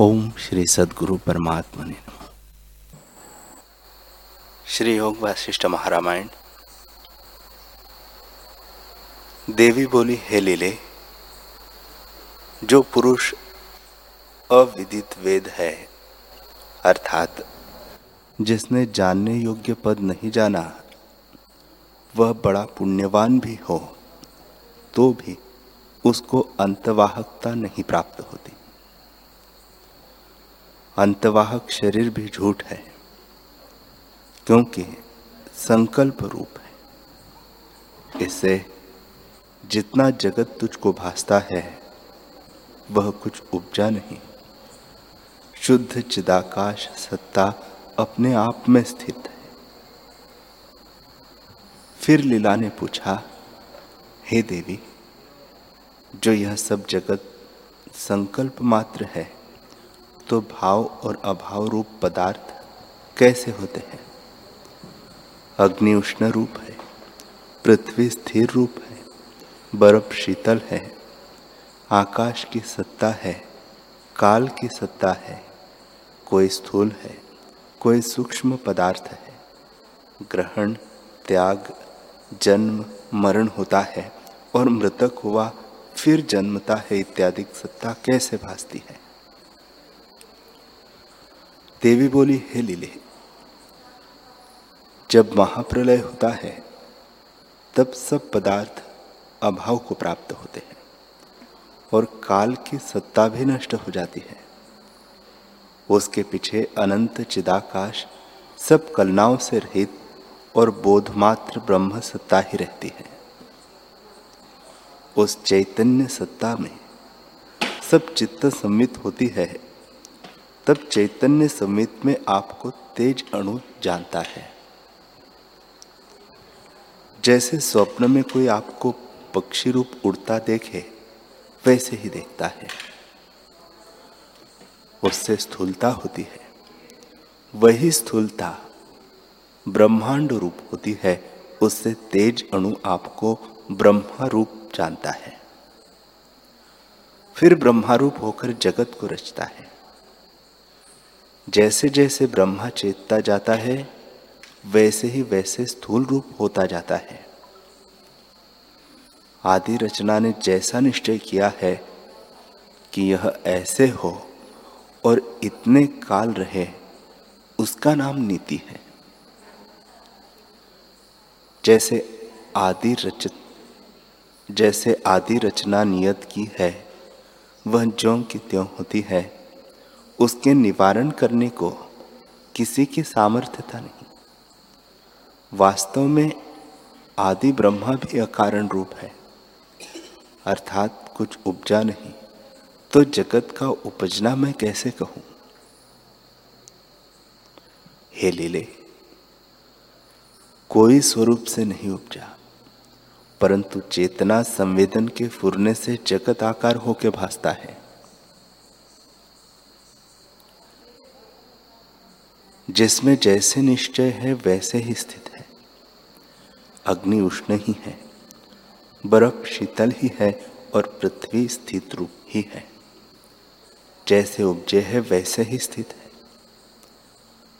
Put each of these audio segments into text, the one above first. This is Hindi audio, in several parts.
ओम श्री सदगुरु परमात्मा ने श्री योग वासिष्ठ महारामायण। देवी बोली, हे लीले, जो पुरुष अविदित वेद है, अर्थात जिसने जानने योग्य पद नहीं जाना, वह बड़ा पुण्यवान भी हो तो भी उसको अंतवाहकता नहीं प्राप्त होती। अंतवाहक शरीर भी झूठ है, क्योंकि संकल्प रूप है। इससे जितना जगत तुझको भासता है, वह कुछ उपजा नहीं। शुद्ध चिदाकाश सत्ता अपने आप में स्थित है। फिर लीला ने पूछा, हे देवी, जो यह सब जगत संकल्प मात्र है तो भाव और अभाव रूप पदार्थ कैसे होते हैं? अग्नि उष्ण रूप है, पृथ्वी स्थिर रूप है, बर्फ़ शीतल है, आकाश की सत्ता है, काल की सत्ता है, कोई स्थूल है, कोई सूक्ष्म पदार्थ है। ग्रहण, त्याग, जन्म, मरण होता है और मृतक हुआ, फिर जन्मता है इत्यादि सत्ता कैसे भासती है? देवी बोली, हे लीले, जब महाप्रलय होता है, तब सब पदार्थ अभाव को प्राप्त होते हैं और काल की सत्ता भी नष्ट हो जाती है। उसके पीछे अनंत चिदाकाश सब कलनाओं से रहित और बोधमात्र ब्रह्म सत्ता ही रहती है। उस चैतन्य सत्ता में सब चित्त सम्मित होती है। तब चैतन्य समित में आपको तेज अणु जानता है। जैसे स्वप्न में कोई आपको पक्षी रूप उड़ता देखे, वैसे ही देखता है। उससे स्थूलता होती है। वही स्थूलता ब्रह्मांड रूप होती है, उससे तेज अणु आपको ब्रह्मा रूप जानता है। फिर ब्रह्मा रूप होकर जगत को रचता है। जैसे जैसे ब्रह्मा चेतता जाता है, वैसे ही वैसे स्थूल रूप होता जाता है। आदि रचना ने जैसा निश्चय किया है कि यह ऐसे हो और इतने काल रहे, उसका नाम नीति है। जैसे आदि रचित, जैसे आदि रचना नियत की है, वह ज्यों की त्यों होती है उसके निवारण करने को किसी की सामर्थ्यता नहीं। वास्तव में आदि ब्रह्मा भी अकारण रूप है, अर्थात कुछ उपजा नहीं। तो जगत का उपजना मैं कैसे कहूँ? हे लीले, कोई स्वरूप से नहीं उपजा, परंतु चेतना संवेदन के फुरने से जगत आकार होके भासता है। जिसमें जैसे निश्चय है, वैसे ही स्थित है। अग्नि उष्ण ही है, बर्फ़ शीतल ही है और पृथ्वी स्थित रूप ही है। जैसे उपजे है, वैसे ही स्थित है।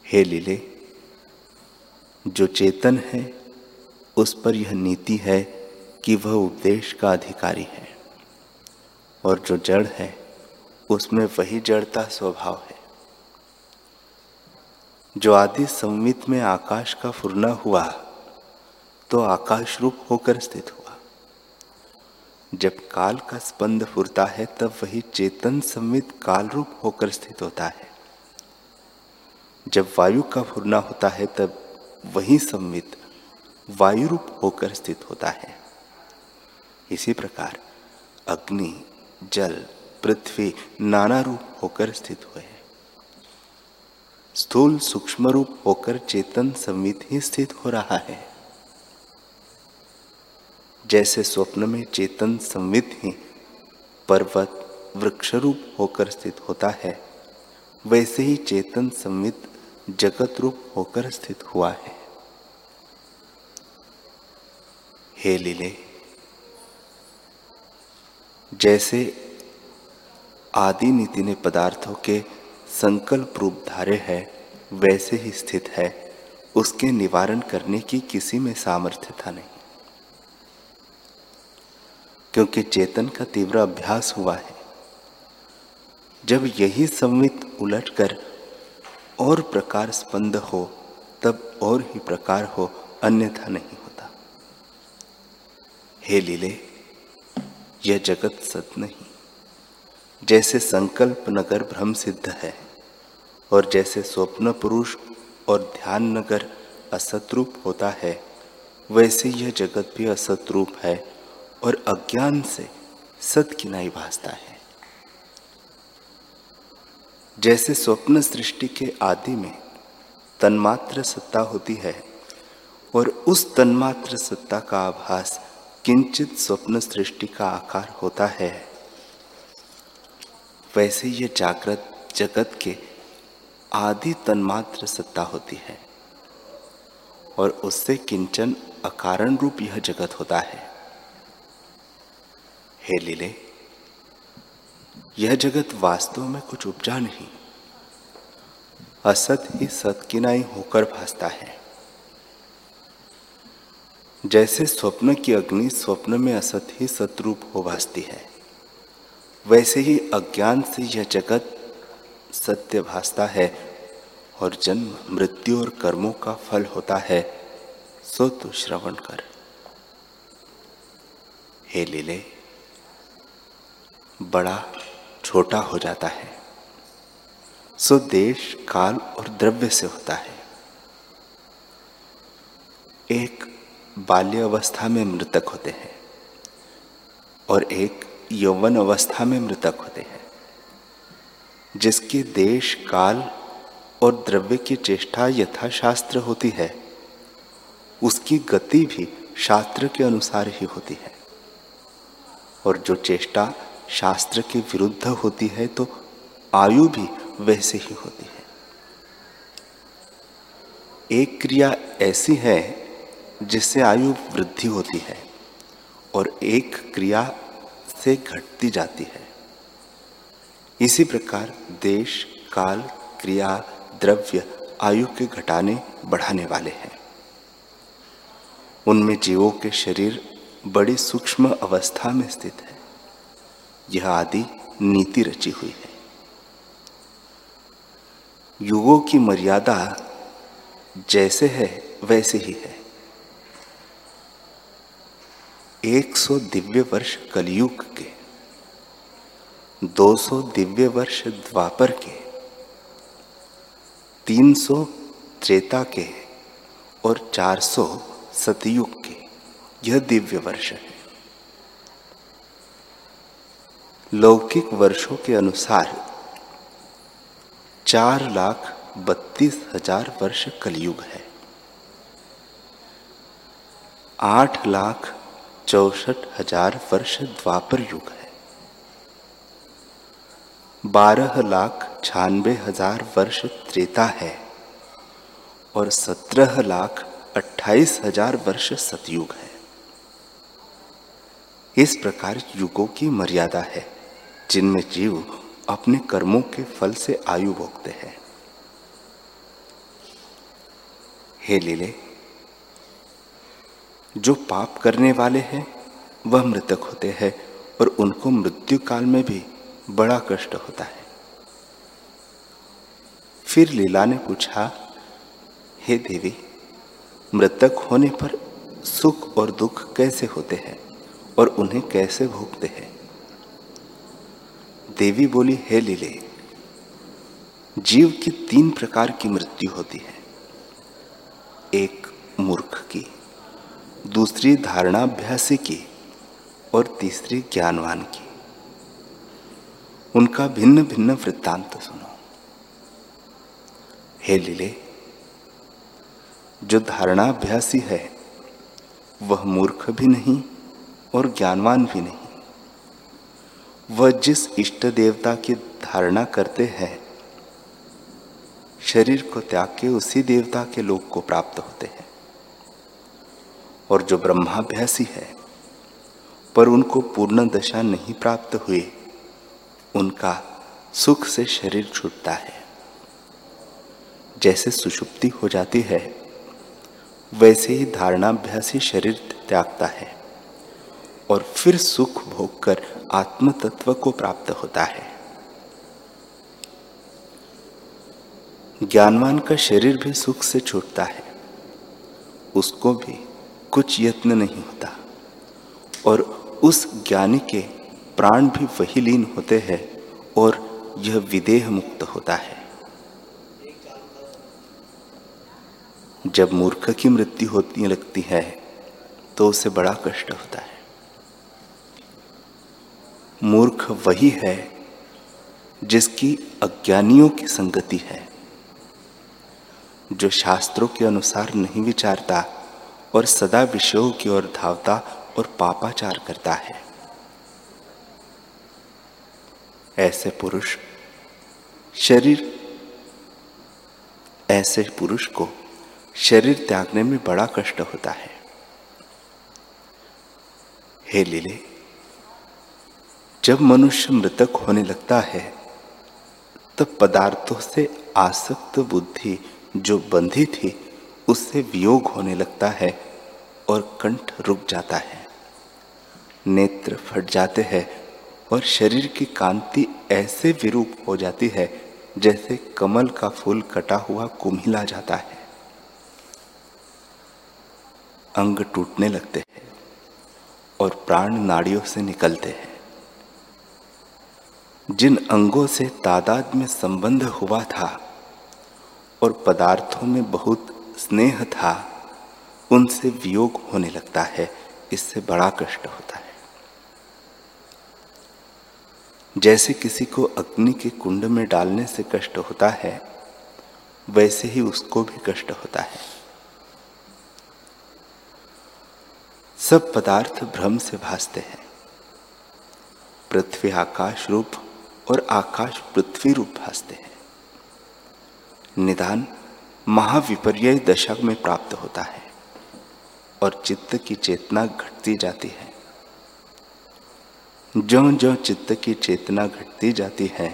हे लीले, जो चेतन है, उस पर यह नीति है कि वह उपदेश का अधिकारी है, और जो जड़ है, उसमें वही जड़ता स्वभाव है। जो आदि संवित में आकाश का फुरना हुआ तो आकाश रूप होकर स्थित हुआ। जब काल का स्पंद फुरता है, तब वही चेतन संवित काल रूप होकर स्थित होता है। जब वायु का फुरना होता है, तब वही संवित वायु रूप होकर स्थित होता है। इसी प्रकार अग्नि, जल, पृथ्वी, नाना रूप होकर स्थित हुए स्थूल सूक्ष्म रूप होकर चेतन संवित ही स्थित हो रहा है। जैसे स्वप्न में चेतन संवित ही पर्वत वृक्ष रूप होकर स्थित होता है, वैसे ही चेतन संवित जगत रूप होकर स्थित हुआ है। हे लीले, जैसे आदि नीति ने पदार्थों के संकल्प रूप धारे है, वैसे ही स्थित है। उसके निवारण करने की किसी में सामर्थ्यता नहीं। क्योंकि चेतन का तीव्र अभ्यास हुआ है। जब यही संवित उलटकर और प्रकार स्पंद हो, तब और ही प्रकार हो, अन्यथा नहीं होता। हे लीले, यह जगत सत नहीं। जैसे संकल्प नगर भ्रम सिद्ध है, और जैसे स्वप्न पुरुष और ध्यान नगर असतरूप होता है, वैसे यह जगत भी असतरूप है, और अज्ञान से सत की नहीं भासता है। जैसे स्वप्न सृष्टि के आदि में तन्मात्र सत्ता होती है, और उस तन्मात्र सत्ता का आभास किंचित स्वप्न सृष्टि का आकार होता है। वैसे ये जागृत जगत के आदि तन्मात्र सत्ता होती है, और उससे किंचन अकारण रूप यह जगत होता है। हे लीले, यह जगत वास्तव में कुछ उपजा नहीं। असत ही सत किनाई होकर भासता है। जैसे स्वप्न की अग्नि स्वप्न में असत ही सतरूप हो भासती है। वैसे ही अज्ञान से यह जगत सत्य भासता है और जन्म, मृत्यु और कर्मों का फल होता है। सो तो श्रवण कर। हे लीले, बड़ा छोटा हो जाता है। सो देश, काल और द्रव्य से होता है। एक बाल्य अवस्था में मृतक होते हैं और एक यौवन अवस्था में मृतक होते हैं, जिसके देश, काल और द्रव्य की चेष्टा यथाशास्त्र होती है, उसकी गति भी शास्त्र के अनुसार ही होती है। और जो चेष्टा शास्त्र के विरुद्ध होती है तो आयु भी वैसे ही होती है। एक क्रिया ऐसी है, जिससे आयु वृद्धि होती है, और एक क्रिया से घटती जाती है। इसी प्रकार देश, काल, क्रिया, द्रव्य, आयु के घटाने, बढ़ाने वाले हैं। उनमें जीवों के शरीर बड़ी सूक्ष्म अवस्था में स्थित है। यह आदि नीति रची हुई है। युगों की मर्यादा जैसे है, वैसे ही है। एक सौ दिव्य वर्ष कलयुग के, दो सौ दिव्य वर्ष द्वापर के, तीन सौ त्रेता के और चार सौ सतयुग के, यह दिव्य वर्ष है। लौकिक वर्षों के अनुसार चार लाख बत्तीस हज़ार वर्ष कलयुग है। आठ लाख चौसठ हज़ार वर्ष द्वापर युग है। बारह लाख छियानवे हज़ार वर्ष त्रेता है और सत्रह लाख अट्ठाईस हज़ार वर्ष सतयुग है। इस प्रकार युगों की मर्यादा है, जिनमें जीव अपने कर्मों के फल से आयु भोगते हैं। हे लीले जो पाप करने वाले हैं, वह मृतक होते हैं और उनको मृत्यु काल में भी बड़ा कष्ट होता है। फिर लीला ने पूछा, हे देवी, मृतक होने पर सुख और दुख कैसे होते हैं और उन्हें कैसे भोगते हैं? देवी बोली, हे लीले, जीव की तीन प्रकार की मृत्यु होती है। एक मूर्ख की दूसरी धारणाभ्यासी की और तीसरी ज्ञानवान की। उनका भिन्न भिन्न वृत्तांत सुनो। हे लीले, जो धारणाभ्यासी है, वह मूर्ख भी नहीं और ज्ञानवान भी नहीं। वह जिस इष्ट देवता की धारणा करते हैं, शरीर को त्याग के उसी देवता के लोक को प्राप्त होते हैं। और जो ब्रह्माभ्यासी है, पर उनको पूर्ण दशा नहीं प्राप्त हुए उनका सुख से शरीर छूटता है। जैसे सुषुप्ति हो जाती है, वैसे ही धारणाभ्यासी शरीर त्यागता है और फिर सुख भोग कर आत्म तत्व को प्राप्त होता है। ज्ञानवान का शरीर भी सुख से छूटता है, उसको भी कुछ यत्न नहीं होता। और उस ज्ञानी के प्राण भी वही लीन होते हैं और यह विदेह मुक्त होता है। जब मूर्ख की मृत्यु होती लगती है तो उसे बड़ा कष्ट होता है। मूर्ख वही है, जिसकी अज्ञानियों की संगति है, जो शास्त्रों के अनुसार नहीं विचारता और सदा विषयों की ओर धावता और पापाचार करता है। ऐसे पुरुष, शरीर, ऐसे पुरुष को शरीर त्यागने में बड़ा कष्ट होता है। हे लीले, जब मनुष्य मृतक होने लगता है, तब पदार्थों से आसक्त बुद्धि जो बंधी थी उससे वियोग होने लगता है और कंठ रुक जाता है। नेत्र फट जाते हैं और शरीर की कांति ऐसे विरूप हो जाती है जैसे कमल का फूल कटा हुआ कुम्हिला जाता है। अंग टूटने लगते हैं और प्राण नाड़ियों से निकलते हैं। जिन अंगों से तादाद में संबंध हुआ था और पदार्थों में बहुत स्नेह था, उनसे वियोग होने लगता है, इससे बड़ा कष्ट होता है। जैसे किसी को अग्नि के कुंड में डालने से कष्ट होता है, वैसे ही उसको भी कष्ट होता है। सब पदार्थ भ्रम से भासते हैं। पृथ्वी आकाश रूप और आकाश पृथ्वी रूप भासते हैं। निदान महाविपर्य दशक में प्राप्त होता है और चित्त की चेतना घटती जाती है। ज्यो ज्यो चित्त की चेतना घटती जाती है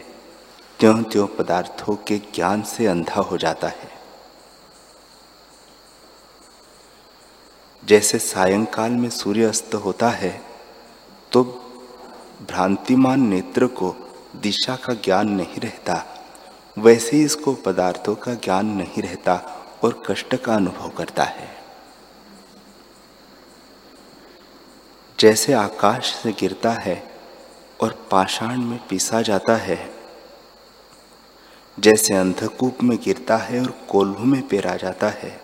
त्यों त्यों पदार्थों के ज्ञान से अंधा हो जाता है। जैसे सायंकाल में सूर्य अस्त होता है तो भ्रांतिमान नेत्र को दिशा का ज्ञान नहीं रहता। वैसे इसको पदार्थों का ज्ञान नहीं रहता और कष्ट का अनुभव करता है। जैसे आकाश से गिरता है और पाषाण में पीसा जाता है, जैसे अंधकूप में गिरता है और कोल्हू में पेरा जाता है,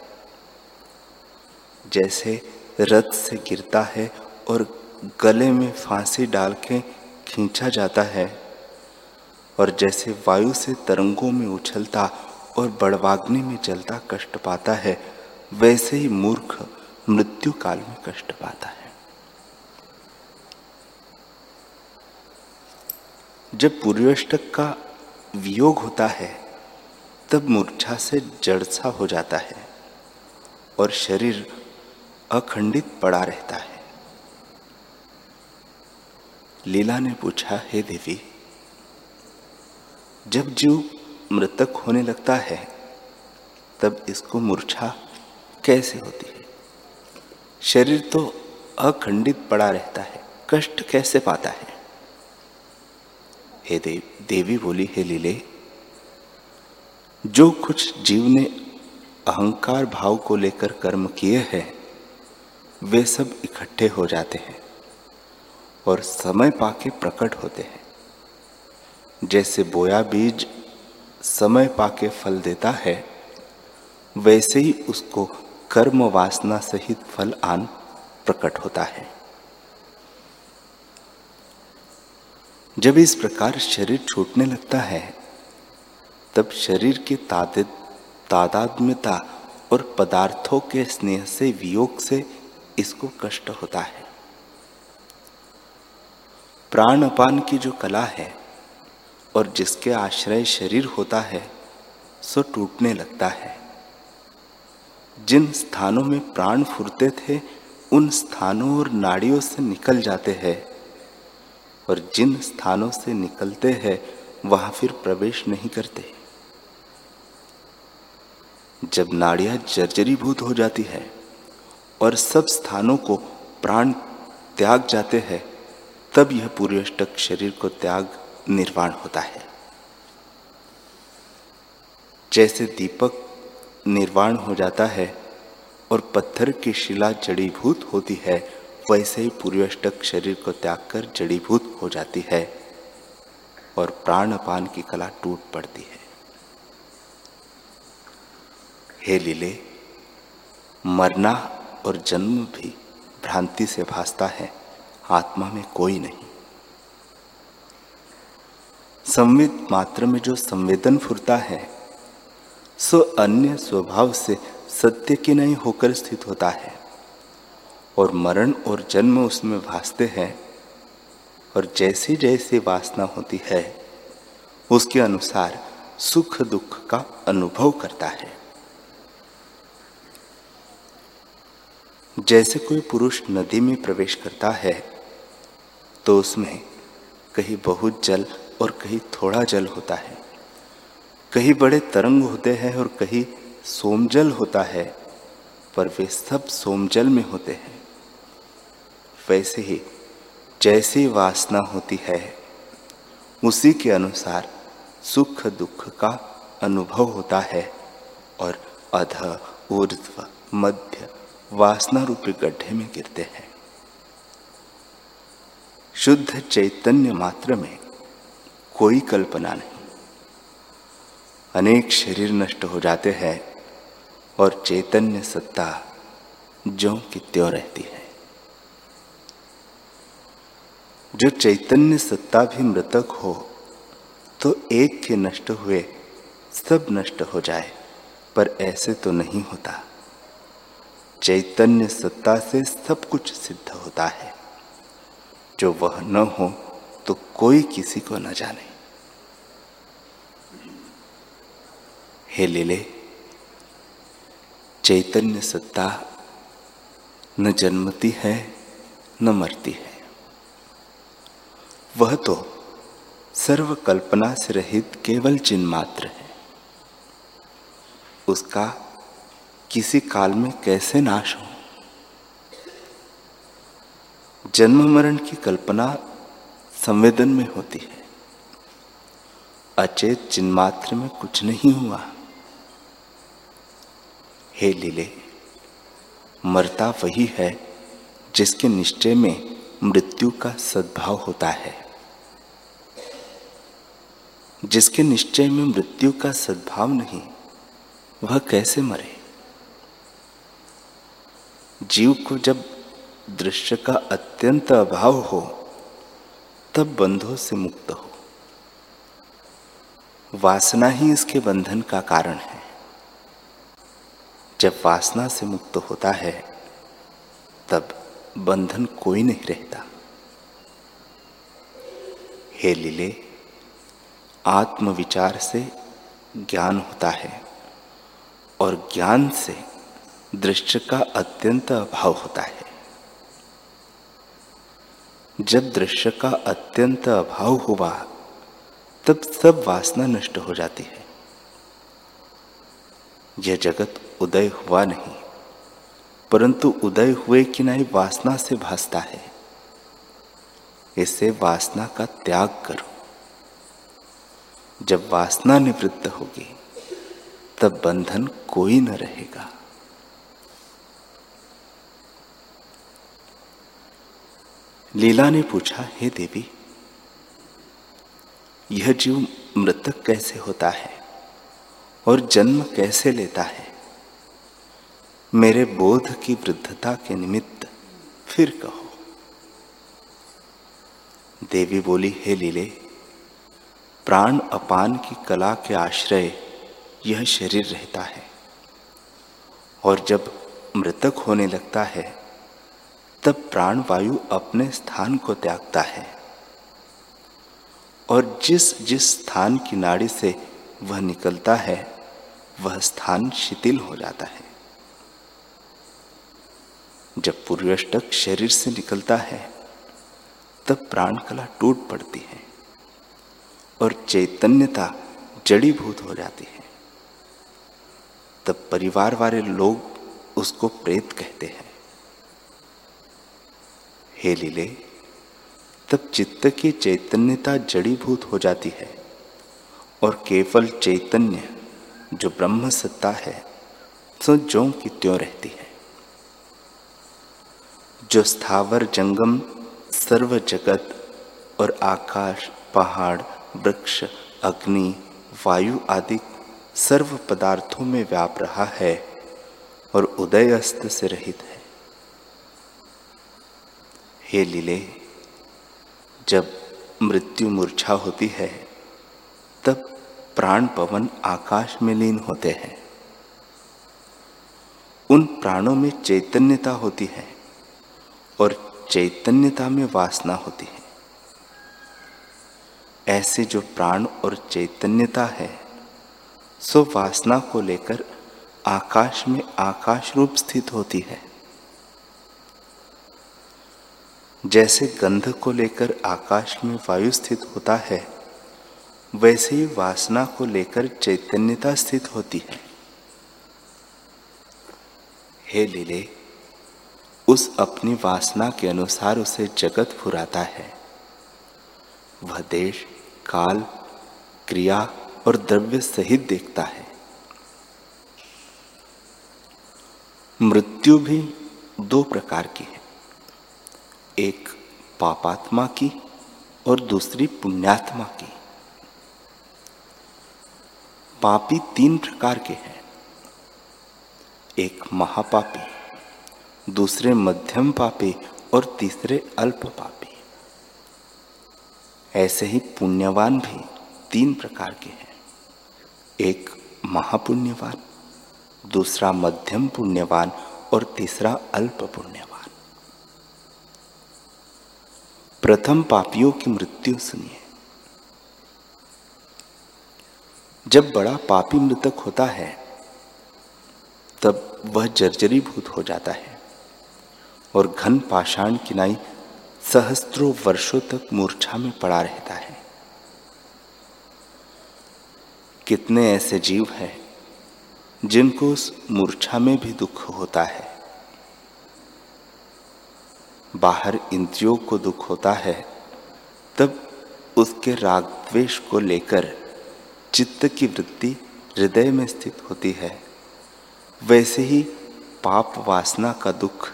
जैसे रथ से गिरता है और गले में फांसी डाल के खींचा जाता है और जैसे वायु से तरंगों में उछलता और बड़वाग्नि में जलता कष्ट पाता है, वैसे ही मूर्ख मृत्यु काल में कष्ट पाता है। जब पूर्वाष्टक का वियोग होता है, तब मूर्छा से जड़सा हो जाता है और शरीर अखंडित पड़ा रहता है। लीला ने पूछा, हे देवी जब जीव मृतक होने लगता है, तब इसको मूर्छा कैसे होती है? शरीर तो अखंडित पड़ा रहता है, कष्ट कैसे पाता है? हे देव देवी बोली, हे लीले, जो कुछ जीव ने अहंकार भाव को लेकर कर्म किए हैं, वे सब इकट्ठे हो जाते हैं और समय पाके प्रकट होते हैं। जैसे बोया बीज समय पाके फल देता है, वैसे ही उसको कर्म वासना सहित फल आन प्रकट होता है। जब इस प्रकार शरीर छूटने लगता है, तब शरीर की तादात्म्यता और पदार्थों के स्नेह से, वियोग से इसको कष्ट होता है। प्राण अपान की जो कला है और जिसके आश्रय शरीर होता है, सो टूटने लगता है। जिन स्थानों में प्राण फुरते थे, उन स्थानों और नाड़ियों से निकल जाते हैं। और जिन स्थानों से निकलते हैं, वहाँ फिर प्रवेश नहीं करते। जब नाड़ियाँ जर्जरीभूत हो जाती है, और सब स्थानों को प्राण त्याग जाते हैं, तब यह पूर्वष्टक शरीर को त्याग निर्वाण होता है। जैसे दीपक निर्वाण हो जाता है और पत्थर की शिला जड़ीभूत होती है, वैसे ही पूर्वष्टक शरीर को त्याग कर जड़ीभूत हो जाती है और प्राण अपान की कला टूट पड़ती है। हे लीले, मरना और जन्म भी भ्रांति से भासता है, आत्मा में कोई नहीं। संवित मात्र में जो संवेदन फुरता है, सो अन्य स्वभाव से सत्य की नहीं होकर स्थित होता है। और मरण और जन्म उसमें भासते हैं, और जैसी जैसी वासना होती है, उसके अनुसार सुख दुख का अनुभव करता है। जैसे कोई पुरुष नदी में प्रवेश करता है तो उसमें कहीं बहुत जल और कहीं थोड़ा जल होता है। कहीं बड़े तरंग होते हैं और कहीं सोमजल होता है, पर वे सब सोमजल में होते हैं। वैसे ही जैसी वासना होती है, उसी के अनुसार सुख दुख का अनुभव होता है और अध, ऊर्ध्व, मध्य वासना रूपी गड्ढे में गिरते हैं। शुद्ध चैतन्य मात्र में कोई कल्पना नहीं। अनेक शरीर नष्ट हो जाते हैं और चैतन्य सत्ता जो की त्यों रहती है। जो चैतन्य सत्ता भी मृतक हो तो एक के नष्ट हुए सब नष्ट हो जाए, पर ऐसे तो नहीं होता। चैतन्य सत्ता से सब कुछ सिद्ध होता है। जो वह न हो तो कोई किसी को न जाने। हे लीले, चैतन्य सत्ता न जन्मती है, न मरती है। वह तो सर्व कल्पना से रहित केवल चिन्ह मात्र है। उसका किसी काल में कैसे नाश हो? जन्म मरण की कल्पना संवेदन में होती है। अचेत चिन्मात्र में कुछ नहीं हुआ। हे लीले, मरता वही है जिसके निश्चय में मृत्यु का सद्भाव होता है। जिसके निश्चय में मृत्यु का सद्भाव नहीं, वह कैसे मरे? जीव को जब दृश्य का अत्यंत अभाव हो, तब बंधों से मुक्त हो। वासना ही इसके बंधन का कारण है। जब वासना से मुक्त होता है, तब बंधन कोई नहीं रहता। हे लीले, आत्मविचार से ज्ञान होता है और ज्ञान से दृश्य का अत्यंत अभाव होता है। जब दृश्य का अत्यंत अभाव हुआ, तब सब वासना नष्ट हो जाती है। यह जगत उदय हुआ नहीं, परंतु उदय हुए कि नहीं वासना से भासता है। इसे वासना का त्याग करो। जब वासना निवृत्त होगी, तब बंधन कोई न रहेगा। लीला ने पूछा, हे देवी, यह जीव मृतक कैसे होता है और जन्म कैसे लेता है? मेरे बोध की वृद्धता के निमित्त फिर कहो। देवी बोली, हे लीले, प्राण अपान की कला के आश्रय यह शरीर रहता है। और जब मृतक होने लगता है, तब प्राण वायु अपने स्थान को त्यागता है। और जिस जिस स्थान की नाड़ी से वह निकलता है, वह स्थान शिथिल हो जाता है। जब पूर्वष्टक शरीर से निकलता है, तब प्राण कला टूट पड़ती है और चैतन्यता जड़ीभूत हो जाती है। तब परिवार वाले लोग उसको प्रेत कहते हैं। हे लीले, तब चित्त की चैतन्यता जड़ीभूत हो जाती है और केवल चैतन्य जो ब्रह्म सत्ता है, सो जो की त्यों रहती है। जो स्थावर जंगम सर्व जगत और आकाश, पहाड़, वृक्ष, अग्नि, वायु आदि सर्व पदार्थों में व्याप रहा है और उदय अस्त से रहित है। हे लीले, जब मृत्यु मूर्छा होती है, तब प्राण पवन आकाश में लीन होते हैं। उन प्राणों में चैतन्यता होती है। और चैतन्यता में वासना होती है। ऐसे जो प्राण और चैतन्यता है, सो वासना को लेकर आकाश में आकाश रूप स्थित होती है। जैसे गंध को लेकर आकाश में वायु स्थित होता है, वैसे ही वासना को लेकर चैतन्यता स्थित होती है। हे लीले उस अपनी वासना के अनुसार उसे जगत फुराता है। वह देश, काल, क्रिया और द्रव्य सहित देखता है। मृत्यु भी दो प्रकार की है। एक पापात्मा की और दूसरी पुण्यात्मा की। पापी तीन प्रकार के हैं। एक महापापी दूसरे मध्यम पापी और तीसरे अल्प पापी। ऐसे ही पुण्यवान भी तीन प्रकार के हैं। एक महापुण्यवान, दूसरा मध्यम पुण्यवान और तीसरा अल्प पुण्यवान। प्रथम पापियों की मृत्यु सुनिए। जब बड़ा पापी मृतक होता है, तब वह जर्जरीभूत हो जाता है। और घन पाषाण किनाई सहस्त्रों वर्षों तक मूर्छा में पड़ा रहता है। कितने ऐसे जीव हैं जिनको उस मूर्छा में भी दुख होता है। बाहर इंद्रियों को दुख होता है, तब उसके राग द्वेष को लेकर चित्त की वृत्ति हृदय में स्थित होती है। वैसे ही पाप वासना का दुख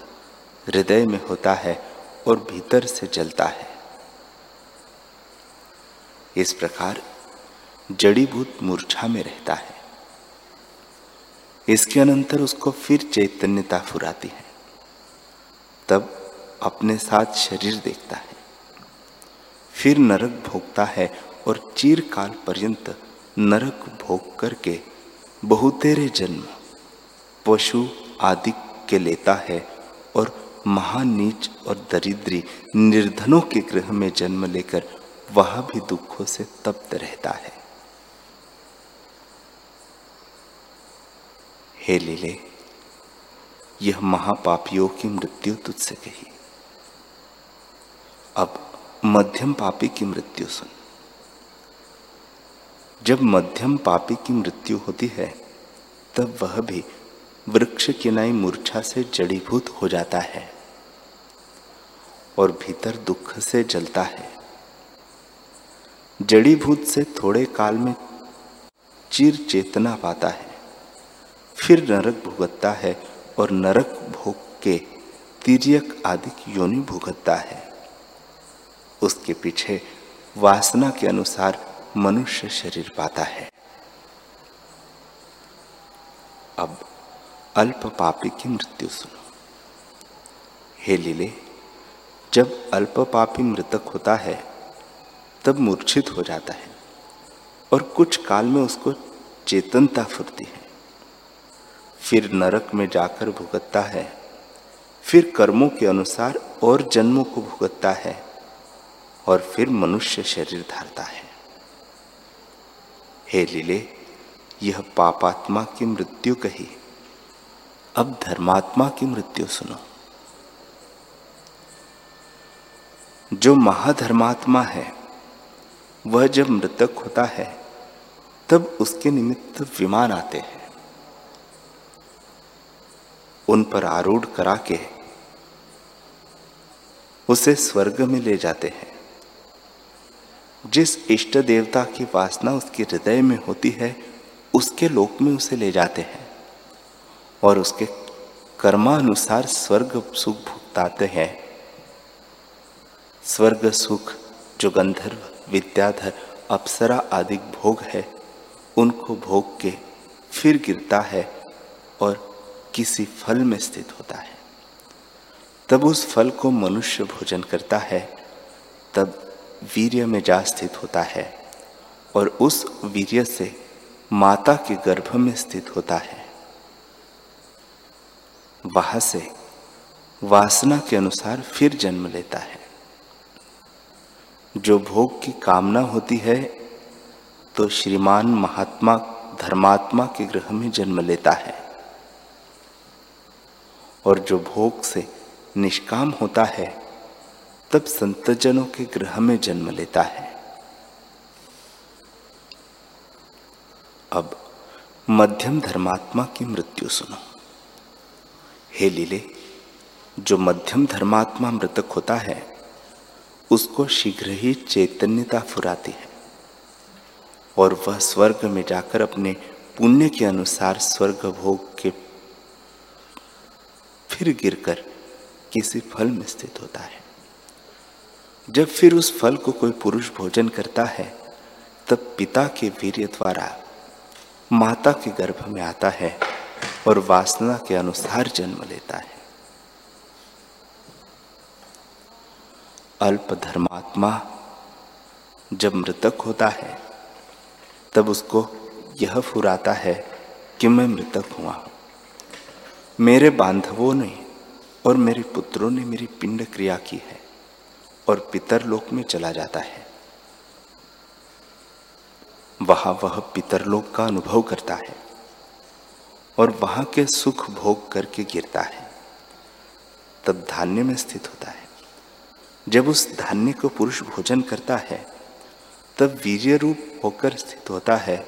हृदय में होता है और भीतर से जलता है। इस प्रकार जड़ीभूत मूर्छा में रहता है। इसके अनंतर उसको फिर चैतन्यता फुराती है। तब अपने साथ शरीर देखता है। फिर नरक भोगता है और चीरकाल पर्यंत नरक भोग करके बहुतेरे जन्म, पशु आदि के लेता है और महानीच और दरिद्री निर्धनों के गृह में जन्म लेकर वह भी दुखों से तप्त रहता है। हे लीले, यह महापापियों की मृत्यु तुझसे कही। अब मध्यम पापी की मृत्यु सुन। जब मध्यम पापी की मृत्यु होती है, तब वह भी वृक्ष किनाई मूर्छा से जड़ीभूत हो जाता है और भीतर दुख से जलता है। जड़ीभूत से थोड़े काल में चिर चेतना पाता है। फिर नरक भुगतता है और नरक भोग के तिरक आदि योनि भुगतता है। उसके पीछे वासना के अनुसार मनुष्य शरीर पाता है। अब अल्प पापी की मृत्यु सुनो। हे लीले, जब अल्प पापी मृतक होता है, तब मूर्छित हो जाता है और कुछ काल में उसको चेतनता फुरती है। फिर नरक में जाकर भुगतता है, फिर कर्मों के अनुसार और जन्मों को भुगतता है और फिर मनुष्य शरीर धारता है। हे लीले, यह पापात्मा की मृत्यु कही। अब धर्मात्मा की मृत्यु सुनो। जो महाधर्मात्मा है, वह जब मृतक होता है, तब उसके निमित्त विमान आते हैं। उन पर आरूढ़ करा के उसे स्वर्ग में ले जाते हैं। जिस इष्ट देवता की वासना उसके हृदय में होती है, उसके लोक में उसे ले जाते हैं। और उसके कर्मानुसार स्वर्ग सुख भुगताते हैं। स्वर्ग सुख, जो गंधर्व, विद्याधर, अप्सरा आदि भोग है, उनको भोग के फिर गिरता है और किसी फल में स्थित होता है। तब उस फल को मनुष्य भोजन करता है, तब वीर्य में जा स्थित होता है और उस वीर्य से माता के गर्भ में स्थित होता है। वहाँ से वासना के अनुसार फिर जन्म लेता है। जो भोग की कामना होती है तो श्रीमान महात्मा, धर्मात्मा के ग्रह में जन्म लेता है। और जो भोग से निष्काम होता है, तब संतजनों के ग्रह में जन्म लेता है। अब मध्यम धर्मात्मा की मृत्यु सुनो। हे लीले, जो मध्यम धर्मात्मा मृतक होता है, उसको शीघ्र ही चैतन्यता फुराती है। और वह स्वर्ग में जाकर अपने पुण्य के अनुसार स्वर्ग भोग के फिर गिरकर किसी फल में स्थित होता है। जब फिर उस फल को कोई पुरुष भोजन करता है, तब पिता के वीर्य द्वारा माता के गर्भ में आता है। और वासना के अनुसार जन्म लेता है। अल्प धर्मात्मा जब मृतक होता है, तब उसको यह फुराता है कि मैं मृतक हुआ हूँ। मेरे बांधवों ने और मेरे पुत्रों ने मेरी पिंड क्रिया की है और पितरलोक में चला जाता है। वहाँ वह पितरलोक का अनुभव करता है। और वहाँ के सुख भोग करके गिरता है, तब धान्य में स्थित होता है। जब उस धान्य को पुरुष भोजन करता है, तब वीर्य रूप होकर स्थित होता है।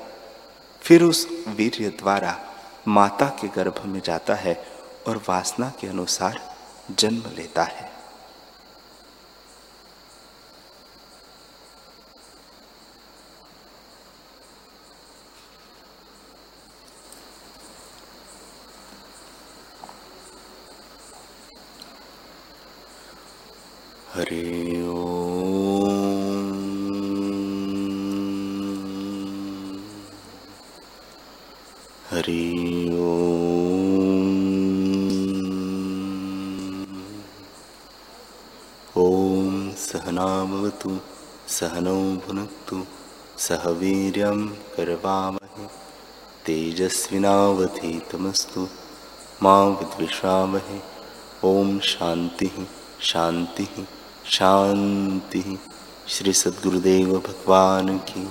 फिर उस वीर्य द्वारा माता के गर्भ में जाता है और वासना के अनुसार जन्म लेता है। भुनक्तु सह वीर्यं करवामहे। तेजस्विनावधीतमस्तु मा विद्विषावहे ॐ शान्तिः शान्तिः शांति श्री सद्गुरुदेव भगवान की